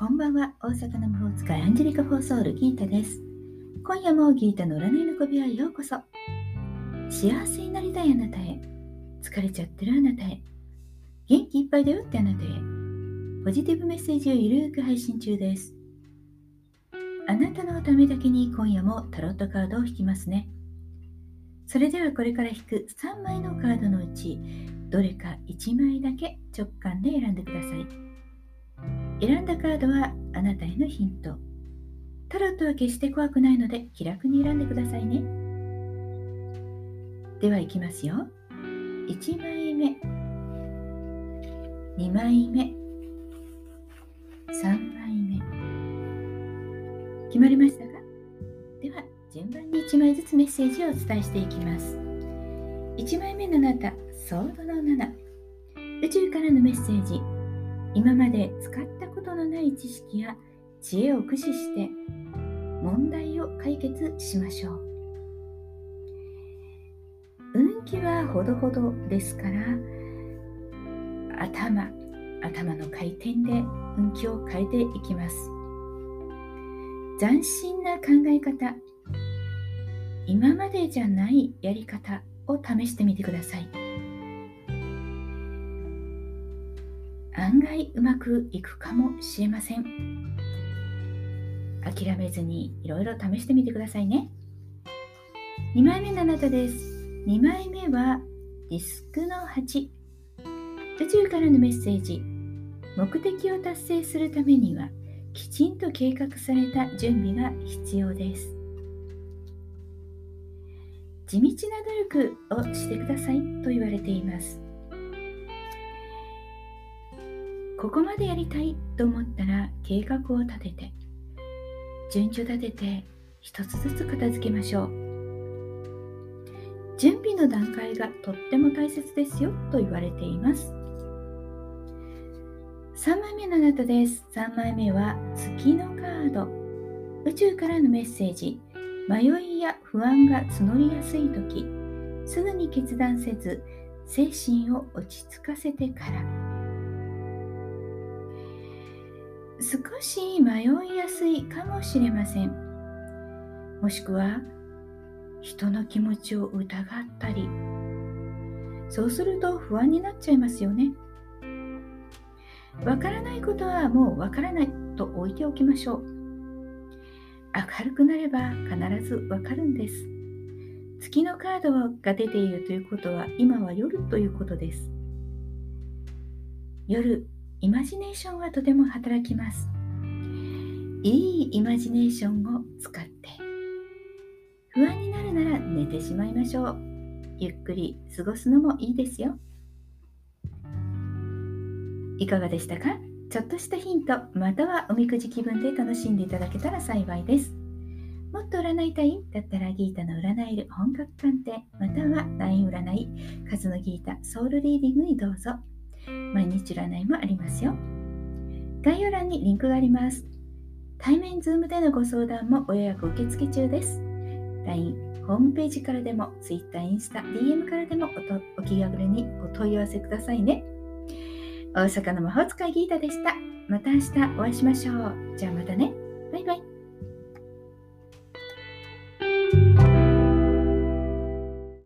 こんばんは。大阪の魔法使いアンジェリカ・フォーソールギータです。今夜もギータの占いの小部屋へようこそ。幸せになりたいあなたへ。疲れちゃってるあなたへ。元気いっぱいだよってあなたへ。ポジティブメッセージをゆるく配信中です。あなたのためだけに今夜もタロットカードを引きますね。それではこれから引く3枚のカードのうちどれか1枚だけ直感で選んでください。選んだカードはあなたへのヒント。タロットは決して怖くないので気楽に選んでくださいね。ではいきますよ。1枚目、2枚目、3枚目。決まりましたか？では順番に1枚ずつメッセージをお伝えしていきます。1枚目のあなた、ソードの7。宇宙からのメッセージ。今まで使っとのない知識や知恵を駆使して問題を解決しましょう運気はほどほどですから頭頭の回転で運気を変えていきます斬新な考え方今までじゃないやり方を試してみてください。案外うまくいくかもしれません。諦めずにいろいろ試してみてくださいね。2枚目のあなたです。2枚目はディスクの8宇宙からのメッセージ。目的を達成するためにはきちんと計画された準備が必要です。地道な努力をしてくださいと言われています。ここまでやりたいと思ったら計画を立てて順序立てて一つずつ片付けましょう。準備の段階がとっても大切ですよと言われています。3枚目のあなたです。3枚目は月のカード。宇宙からのメッセージ。迷いや不安が募りやすい時。すぐに決断せず精神を落ち着かせてから。少し迷いやすいかもしれません。もしくは人の気持ちを疑ったり。そうすると不安になっちゃいますよね。わからないことはもうわからないと置いておきましょう。明るくなれば必ずわかるんです。月のカードが出ているということは今は夜ということです。夜イマジネーションはとても働きます。いいイマジネーションを使って不安になるなら寝てしまいましょう。ゆっくり過ごすのもいいですよ。いかがでしたか？ちょっとしたヒント、またはおみくじ気分で楽しんでいただけたら幸いです。もっと占いたいだったらギータの占える本格鑑定、または LINE 占い、数のギータソウルリーディングにどうぞ。毎日占いもありますよ。概要欄にリンクがあります。対面ズームでのご相談もご予約受付中です。LINE、ホームページからでも Twitter、インスタ、DM からでもお気軽にお問い合わせくださいね。大阪の魔法使いギータでした。また明日お会いしましょう。じゃあまたね。バイバイ。